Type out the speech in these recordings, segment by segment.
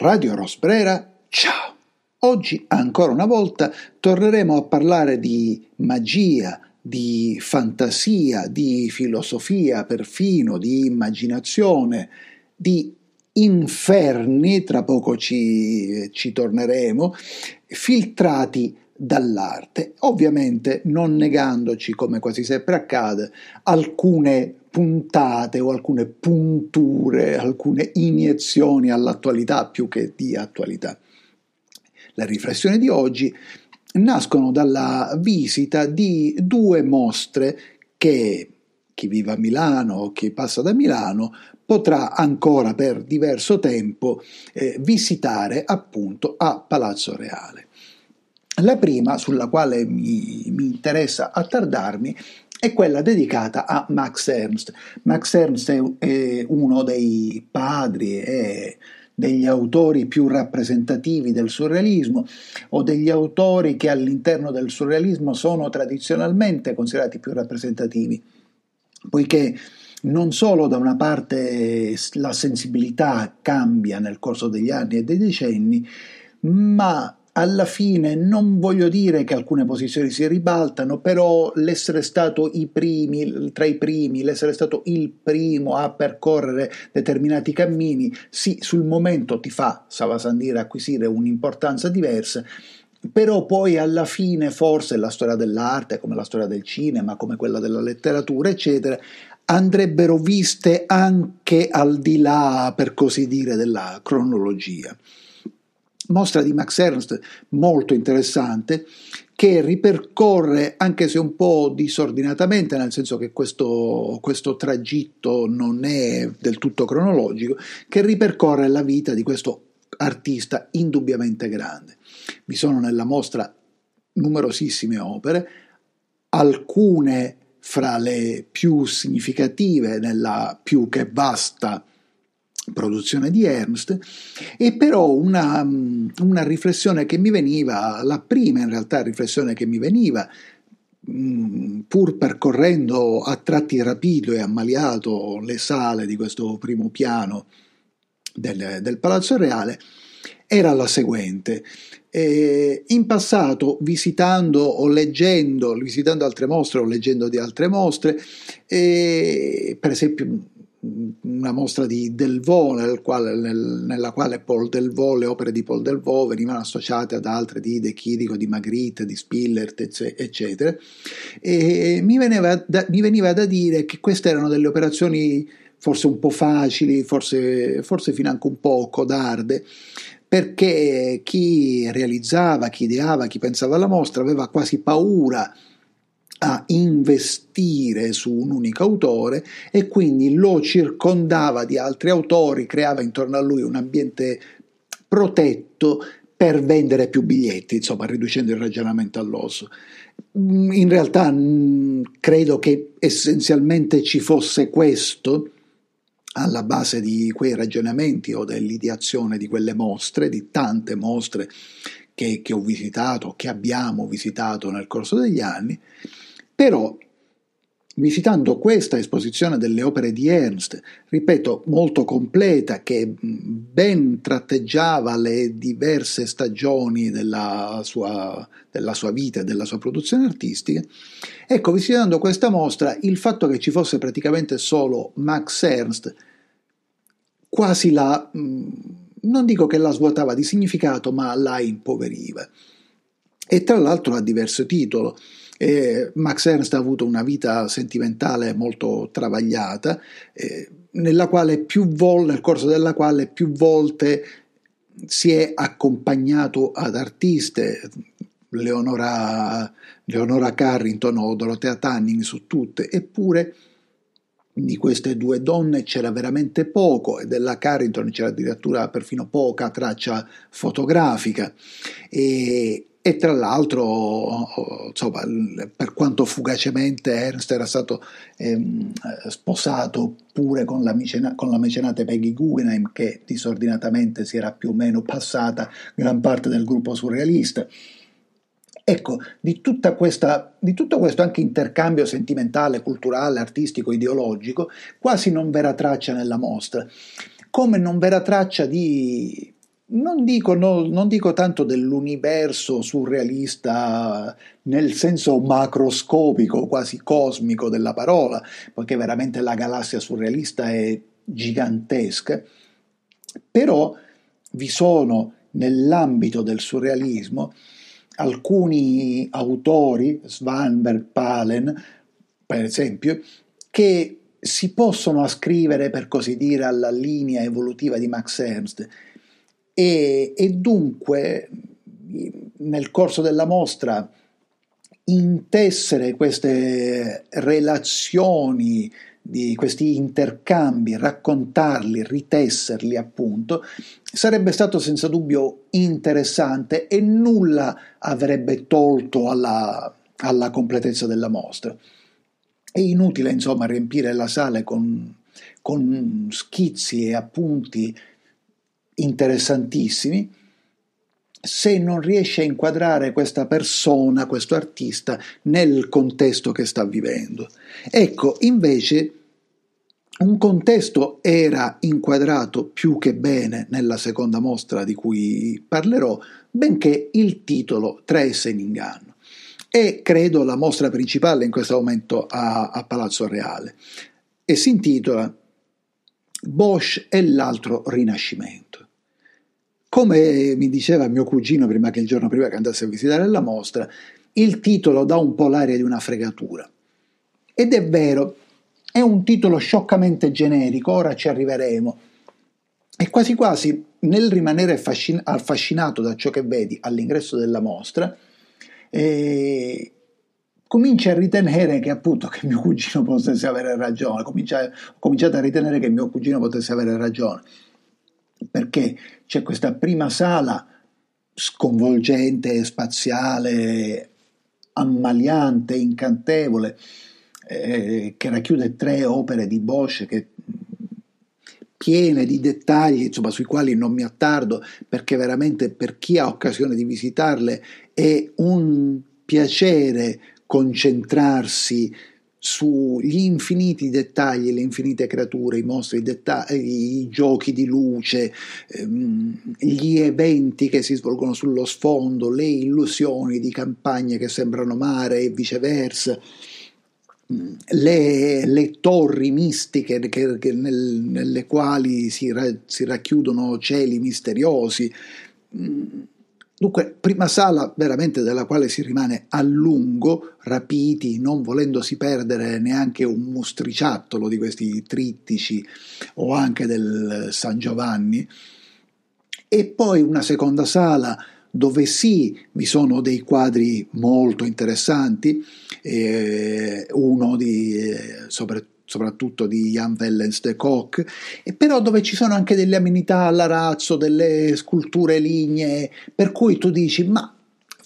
Radio Rosbrera, ciao! Oggi ancora una volta torneremo a parlare di magia, di fantasia, di filosofia, perfino di immaginazione, di inferni, tra poco ci, ci torneremo, filtrati dall'arte, ovviamente non negandoci, come quasi sempre accade, alcune puntate o alcune punture, alcune iniezioni all'attualità più che di attualità. Le riflessioni di oggi nascono dalla visita di due mostre che chi vive a Milano o chi passa da Milano potrà ancora per diverso tempo eh, visitare appunto a Palazzo Reale. La prima, sulla quale mi, mi interessa attardarmi, è quella dedicata a Max Ernst. Max Ernst è, uno dei padri e degli autori più rappresentativi del surrealismo o degli autori che all'interno del surrealismo sono tradizionalmente considerati più rappresentativi, poiché non solo da una parte la sensibilità cambia nel corso degli anni e dei decenni, ma alla fine non voglio dire che alcune posizioni si ribaltano, però l'essere stato i primi, tra i primi, l'essere stato il primo a percorrere determinati cammini, sì, sul momento ti fa, Savasandire, acquisire un'importanza diversa, però poi alla fine forse la storia dell'arte, come la storia del cinema, come quella della letteratura, eccetera, andrebbero viste anche al di là, per così dire, della cronologia mostra di Max Ernst molto interessante che ripercorre, anche se un po' disordinatamente, nel senso che questo, questo tragitto non è del tutto cronologico, che ripercorre la vita di questo artista indubbiamente grande. Vi sono nella mostra numerosissime opere, alcune fra le più significative nella più che vasta produzione di Ernst, e però una, una, riflessione che mi veniva, la prima in realtà riflessione che mi veniva, mm, pur percorrendo a tratti rapido e ammaliato le sale di questo primo piano del, del Palazzo Reale, era la seguente. Eh, in passato, visitando o leggendo, visitando altre mostre o leggendo di altre mostre, eh, per esempio una mostra di Delvaux nel quale, nel, nella quale Paul Delvaux, le opere di Paul Delvaux venivano associate ad altre di De Chirico, di Magritte, di Spillert, eccetera. E mi veniva, da, mi veniva da dire che queste erano delle operazioni forse un po' facili, forse, forse fino anche un po' codarde, perché chi realizzava, chi ideava, chi pensava alla mostra aveva quasi paura a investire su un unico autore e quindi lo circondava di altri autori, creava intorno a lui un ambiente protetto per vendere più biglietti, insomma riducendo il ragionamento all'osso. Mm, in realtà mm, credo che essenzialmente ci fosse questo alla base di quei ragionamenti o dell'ideazione di quelle mostre, di tante mostre che, che ho visitato, che abbiamo visitato nel corso degli anni, però, visitando questa esposizione delle opere di Ernst, ripeto, molto completa, che ben tratteggiava le diverse stagioni della sua, della sua vita e della sua produzione artistica, ecco, visitando questa mostra, il fatto che ci fosse praticamente solo Max Ernst, quasi la, non dico che la svuotava di significato, ma la impoveriva. E tra l'altro ha diverso titolo. Eh, Max Ernst ha avuto una vita sentimentale molto travagliata, eh, volte, nel corso della quale più volte si è accompagnato ad artiste, Leonora, Leonora Carrington o Dorothea Tanning su tutte, eppure di queste due donne c'era veramente poco e della Carrington c'era addirittura perfino poca traccia fotografica. E, e tra l'altro, insomma, per quanto fugacemente Ernst era stato ehm, sposato pure con la, mecena, con la, mecenate Peggy Guggenheim, che disordinatamente si era più o meno passata gran parte del gruppo surrealista. Ecco, di, questa, di tutto questo anche intercambio sentimentale, culturale, artistico, ideologico, quasi non verrà traccia nella mostra, come non verrà traccia di non dico, no, non dico, tanto dell'universo surrealista nel senso macroscopico, quasi cosmico della parola, poiché veramente la galassia surrealista è gigantesca, però vi sono nell'ambito del surrealismo alcuni autori, Svanberg, Palen, per esempio, che si possono ascrivere, per così dire, alla linea evolutiva di Max Ernst e, e dunque nel corso della mostra intessere queste relazioni, di questi intercambi, raccontarli, ritesserli appunto, sarebbe stato senza dubbio interessante e nulla avrebbe tolto alla, alla completezza della mostra. È inutile insomma riempire la sala con, con schizzi e appunti interessantissimi, se non riesce a inquadrare questa persona, questo artista, nel contesto che sta vivendo. Ecco, invece, un contesto era inquadrato più che bene nella seconda mostra di cui parlerò, benché il titolo traesse in inganno. È, credo, la mostra principale in questo momento a, a Palazzo Reale e si intitola Bosch e l'altro rinascimento. Come mi diceva mio cugino prima che il giorno prima che andasse a visitare la mostra, il titolo dà un po' l'aria di una fregatura. Ed è vero, è un titolo scioccamente generico, ora ci arriveremo. E quasi quasi nel rimanere affascin- affascinato da ciò che vedi all'ingresso della mostra, eh, cominci a ritenere che appunto che mio cugino potesse avere ragione, comincia, ho cominciato a ritenere che mio cugino potesse avere ragione perché c'è questa prima sala sconvolgente, spaziale, ammaliante, incantevole, eh, che racchiude tre opere di Bosch che, piene di dettagli insomma, sui quali non mi attardo perché veramente per chi ha occasione di visitarle è un piacere concentrarsi sugli infiniti dettagli, le infinite creature, i mostri, i, dettagli, i giochi di luce, ehm, gli eventi che si svolgono sullo sfondo, le illusioni di campagne che sembrano mare e viceversa. Le, le torri mistiche che, che nel, nelle quali si, ra, si racchiudono cieli misteriosi, Dunque, prima sala veramente della quale si rimane a lungo, rapiti, non volendosi perdere neanche un mostriciattolo di questi trittici o anche del San Giovanni, e poi una seconda sala dove sì vi sono dei quadri molto interessanti, eh, uno di, eh, soprattutto soprattutto di Jan Wellens de Koch, e però dove ci sono anche delle amenità all'arazzo, delle sculture lignee, per cui tu dici ma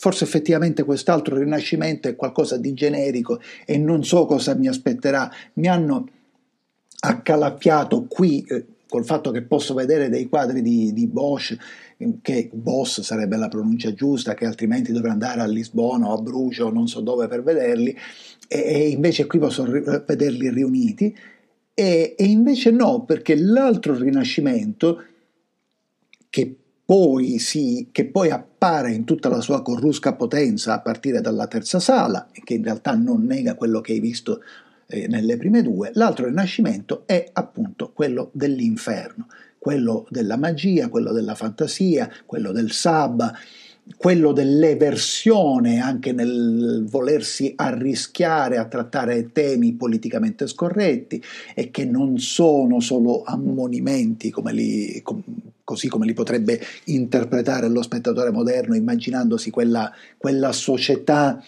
forse effettivamente quest'altro rinascimento è qualcosa di generico e non so cosa mi aspetterà. Mi hanno accalappiato qui eh, col fatto che posso vedere dei quadri di, di Bosch, che Boss sarebbe la pronuncia giusta, che altrimenti dovrei andare a Lisbona o a Brucio non so dove per vederli, e, invece qui posso vederli riuniti, e, e invece no, perché l'altro rinascimento, che poi, si, che poi appare in tutta la sua corrusca potenza a partire dalla terza sala, che in realtà non nega quello che hai visto eh, nelle prime due, l'altro rinascimento è appunto quello dell'inferno, quello della magia, quello della fantasia, quello del sabba, quello dell'eversione anche nel volersi arrischiare a trattare temi politicamente scorretti e che non sono solo ammonimenti come li, com, così come li potrebbe interpretare lo spettatore moderno immaginandosi quella, quella società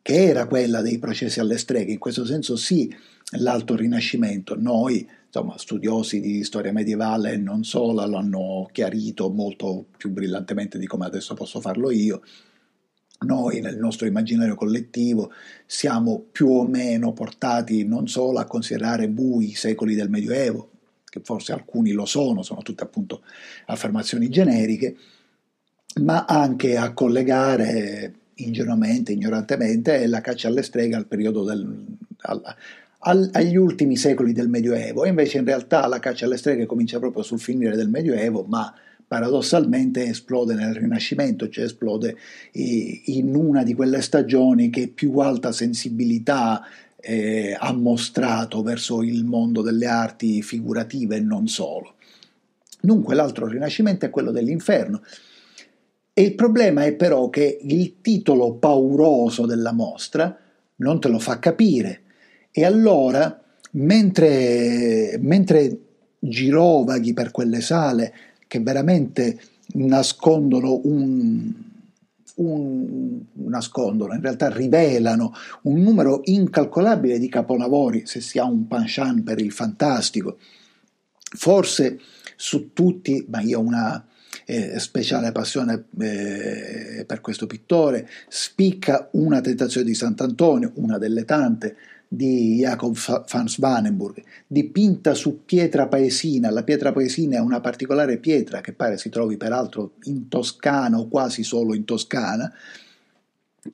che era quella dei processi alle streghe, in questo senso sì, l'alto rinascimento, noi insomma, studiosi di storia medievale e non solo lo hanno chiarito molto più brillantemente di come adesso posso farlo io. Noi nel nostro immaginario collettivo siamo più o meno portati non solo a considerare bui i secoli del Medioevo, che forse alcuni lo sono, sono tutte appunto affermazioni generiche, ma anche a collegare ingenuamente, ignorantemente, la caccia alle streghe al periodo del, al, al, agli ultimi secoli del Medioevo, invece in realtà la caccia alle streghe comincia proprio sul finire del Medioevo, ma paradossalmente esplode nel Rinascimento, cioè esplode in una di quelle stagioni che più alta sensibilità eh, ha mostrato verso il mondo delle arti figurative e non solo. Dunque l'altro Rinascimento è quello dell'inferno. E il problema è però che il titolo pauroso della mostra non te lo fa capire. E allora, mentre, mentre girovaghi per quelle sale che veramente nascondono un, un, nascondono, in realtà rivelano un numero incalcolabile di capolavori, se si ha un penchant per il fantastico. Forse su tutti, ma io ho una eh, speciale passione eh, per questo pittore, spicca una tentazione di Sant'Antonio, una delle tante, di Jacob van Swanenburg, dipinta su pietra paesina. La pietra paesina è una particolare pietra che pare si trovi peraltro in Toscana o quasi solo in Toscana,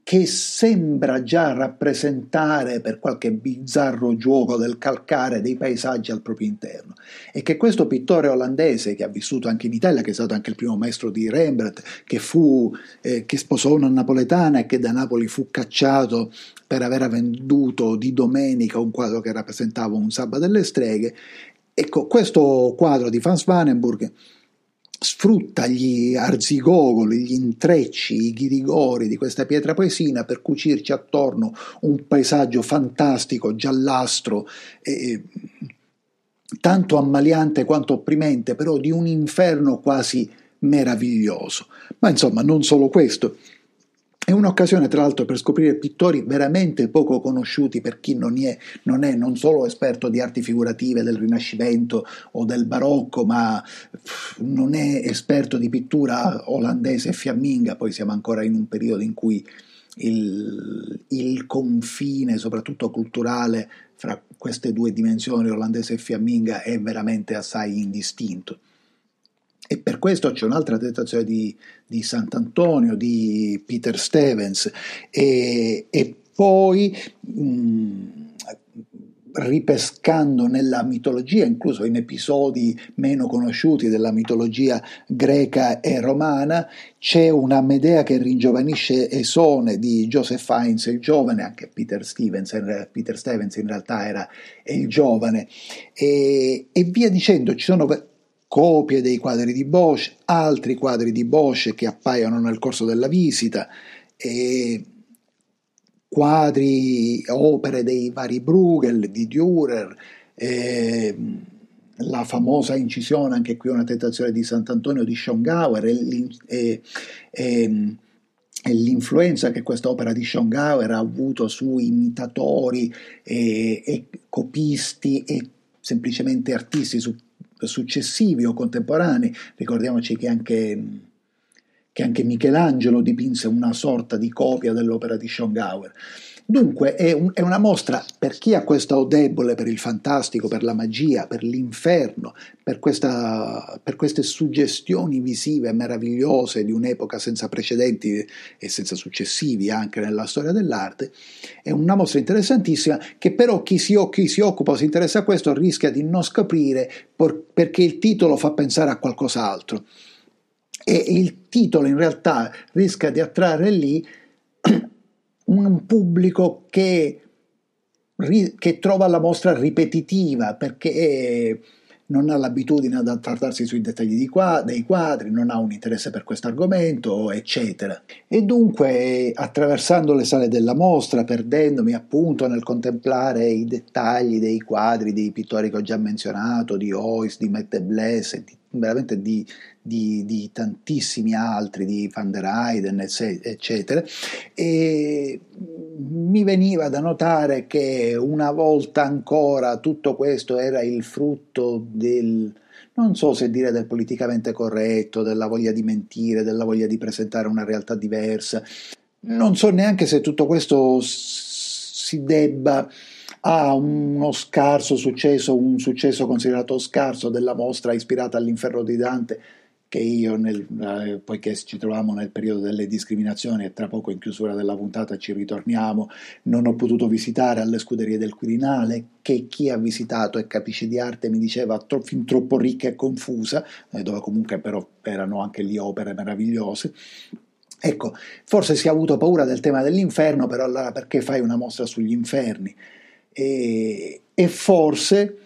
che sembra già rappresentare per qualche bizzarro gioco del calcare dei paesaggi al proprio interno. E che questo pittore olandese che ha vissuto anche in Italia, che è stato anche il primo maestro di Rembrandt, che, fu, eh, che sposò una napoletana e che da Napoli fu cacciato per aver venduto di domenica un quadro che rappresentava un sabato delle streghe, ecco questo quadro di Franz Vanenburg sfrutta gli arzigogoli, gli intrecci, i ghirigori di questa pietra poesina per cucirci attorno un paesaggio fantastico, giallastro, eh, tanto ammaliante quanto opprimente, però di un inferno quasi meraviglioso. Ma insomma, non solo questo. È un'occasione, tra l'altro, per scoprire pittori veramente poco conosciuti per chi non è, non è non solo esperto di arti figurative del Rinascimento o del Barocco, ma non è esperto di pittura olandese e fiamminga. Poi siamo ancora in un periodo in cui il, il confine, soprattutto culturale, fra queste due dimensioni, olandese e fiamminga, è veramente assai indistinto. E per questo c'è un'altra tentazione di, di Sant'Antonio, di Peter Stevens, e, e poi mh, ripescando nella mitologia, incluso in episodi meno conosciuti della mitologia greca e romana, c'è una Medea che ringiovanisce Esone di Joseph Fiennes, il giovane, anche Peter Stevens, Peter Stevens in realtà era il giovane, e, e via dicendo, ci sono copie dei quadri di Bosch, altri quadri di Bosch che appaiono nel corso della visita, e quadri, opere dei vari Bruegel, di Dürer, e la famosa incisione, anche qui una tentazione di Sant'Antonio di Schongauer, e, e, e, e l'influenza che questa opera di Schongauer ha avuto su imitatori e, copisti e semplicemente artisti su successivi o contemporanei. Ricordiamoci che anche, che anche Michelangelo dipinse una sorta di copia dell'opera di Schongauer. Dunque è, un, è, una mostra per chi ha questo debole per il fantastico, per la magia, per l'inferno, per, questa, per queste suggestioni visive meravigliose di un'epoca senza precedenti e senza successivi anche nella storia dell'arte. È una mostra interessantissima che però chi si, chi si occupa o si interessa a questo rischia di non scoprire por, perché il titolo fa pensare a qualcos'altro. E il titolo in realtà rischia di attrarre lì un pubblico che, che trova la mostra ripetitiva perché non ha l'abitudine ad attardarsi sui dettagli qua, dei quadri, non ha un interesse per questo argomento, eccetera. E dunque, attraversando le sale della mostra, perdendomi appunto nel contemplare i dettagli dei quadri dei pittori che ho già menzionato, di Ois, di Mette Bless di veramente di, di, di, tantissimi altri, di Van der Eyden, eccetera, e mi veniva da notare che una volta ancora tutto questo era il frutto del, non so se dire del politicamente corretto, della voglia di mentire, della voglia di presentare una realtà diversa, non so neanche se tutto questo si debba a uno scarso successo, un successo considerato scarso della mostra ispirata all'inferno di Dante, che io, nel, eh, poiché ci troviamo nel periodo delle discriminazioni e tra poco in chiusura della puntata ci ritorniamo, non ho potuto visitare alle scuderie del Quirinale, che chi ha visitato e capisce di arte mi diceva tro- fin troppo ricca e confusa, eh, dove comunque però erano anche lì opere meravigliose. Ecco, forse si è avuto paura del tema dell'inferno, però allora perché fai una mostra sugli inferni? E, e forse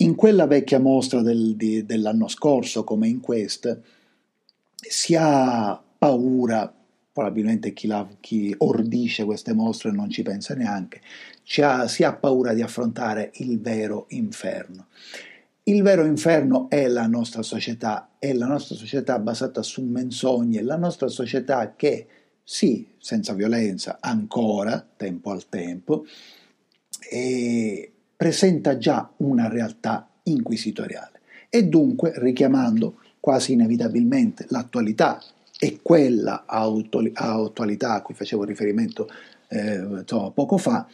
in quella vecchia mostra del, di, dell'anno scorso, come in questa, si ha paura, probabilmente chi, la, chi, ordisce queste mostre non ci pensa neanche, ha, si ha paura di affrontare il vero inferno. Il vero inferno è la nostra società, è la nostra società basata su menzogne, la nostra società che, sì, senza violenza, ancora, tempo al tempo, e presenta già una realtà inquisitoriale e dunque richiamando quasi inevitabilmente l'attualità e quella attualità a cui facevo riferimento eh, poco fa,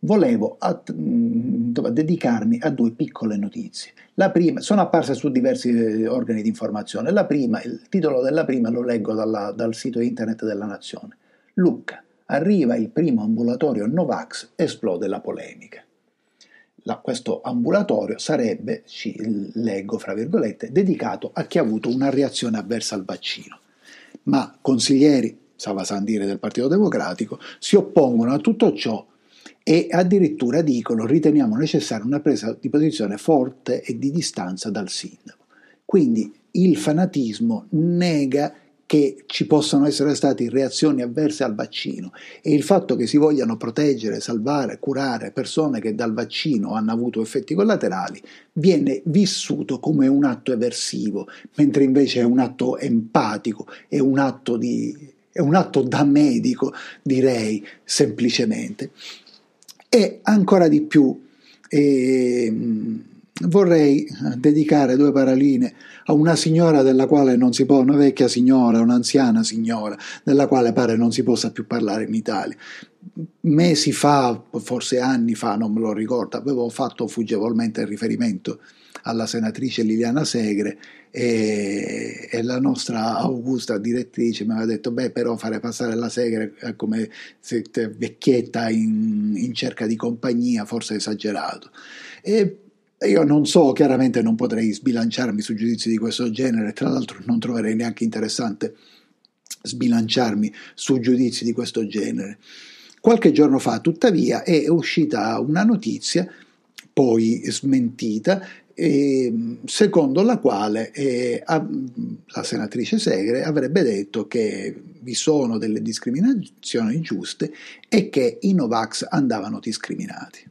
volevo at- mm, dedicarmi a due piccole notizie. La prima, sono apparse su diversi eh, organi di informazione. La prima, il titolo della prima lo leggo dalla, dal sito internet della Nazione. Lucca, arriva il primo ambulatorio Novax, esplode la polemica la, questo ambulatorio sarebbe, leggo fra virgolette, dedicato a chi ha avuto una reazione avversa al vaccino. Ma consiglieri, Sava Sandire del Partito Democratico, si oppongono a tutto ciò e addirittura dicono riteniamo necessaria una presa di posizione forte e di distanza dal sindaco. Quindi il fanatismo nega che ci possano essere state reazioni avverse al vaccino e il fatto che si vogliano proteggere, salvare, curare persone che dal vaccino hanno avuto effetti collaterali viene vissuto come un atto eversivo, mentre invece è un atto empatico, è un atto, di, è un atto da medico, direi semplicemente. E ancora di più, eh, vorrei dedicare due paraline a una signora della quale non si può, una vecchia signora, un'anziana signora, della quale pare non si possa più parlare in Italia. Mesi fa, forse anni fa, non me lo ricordo, avevo fatto fuggevolmente riferimento alla senatrice Liliana Segre e, e, la nostra augusta direttrice mi aveva detto beh però fare passare la Segre come vecchietta in, in cerca di compagnia forse esagerato e io non so, chiaramente non potrei sbilanciarmi su giudizi di questo genere, tra l'altro non troverei neanche interessante sbilanciarmi su giudizi di questo genere. Qualche giorno fa, tuttavia, è uscita una notizia, poi smentita, eh, secondo la quale eh, la senatrice Segre avrebbe detto che vi sono delle discriminazioni giuste e che i Novax andavano discriminati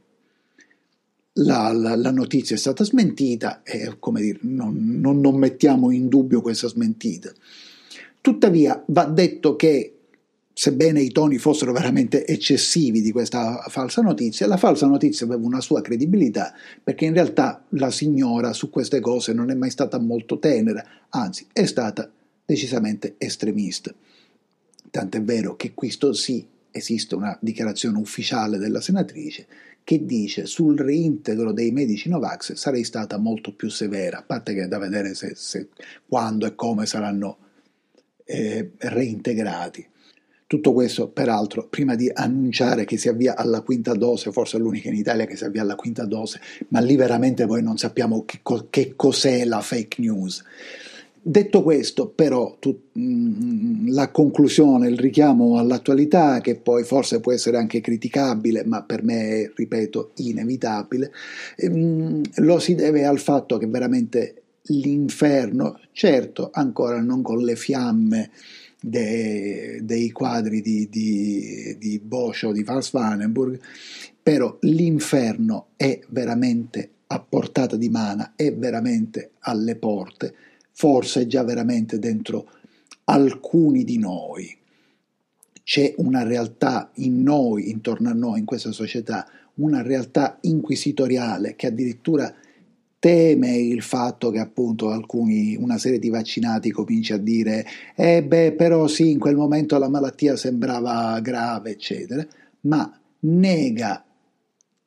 la, la, la, notizia è stata smentita e come dire, non, non, non mettiamo in dubbio questa smentita. Tuttavia va detto che sebbene i toni fossero veramente eccessivi di questa falsa notizia, la falsa notizia aveva una sua credibilità, perché in realtà la signora su queste cose non è mai stata molto tenera, anzi è stata decisamente estremista. Tant'è vero che questo sì, esiste una dichiarazione ufficiale della senatrice che dice sul reintegro dei medici Novax sarei stata molto più severa, a parte che è da vedere se, se, quando e come saranno eh, reintegrati. Tutto questo, peraltro, prima di annunciare che si avvia alla quinta dose, forse è l'unica in Italia che si avvia alla quinta dose, ma lì veramente poi non sappiamo che, che cos'è la fake news. Detto questo, però, tu, mh, mm, la conclusione, il richiamo all'attualità, che poi forse può essere anche criticabile, ma per me è, ripeto, inevitabile, mh, ehm, lo si deve al fatto che veramente l'inferno, certo ancora non con le fiamme de, dei quadri di, di, di Bosch o di Van Svanenburg, però l'inferno è veramente a portata di mano, è veramente alle porte forse è già veramente dentro alcuni di noi. C'è una realtà in noi, intorno a noi, in questa società, una realtà inquisitoriale che addirittura teme il fatto che appunto alcuni, una serie di vaccinati cominci a dire eh beh però sì in quel momento la malattia sembrava grave eccetera ma nega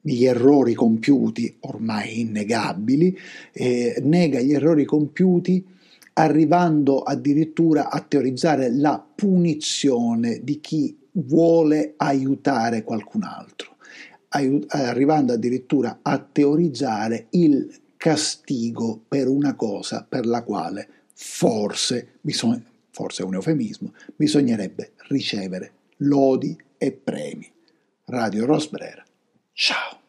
gli errori compiuti ormai innegabili eh, nega gli errori compiuti arrivando addirittura a teorizzare la punizione di chi vuole aiutare qualcun altro, arrivando addirittura a teorizzare il castigo per una cosa per la quale forse, bisogna, forse è un eufemismo, bisognerebbe ricevere lodi e premi. Radio Rosbrera. Ciao.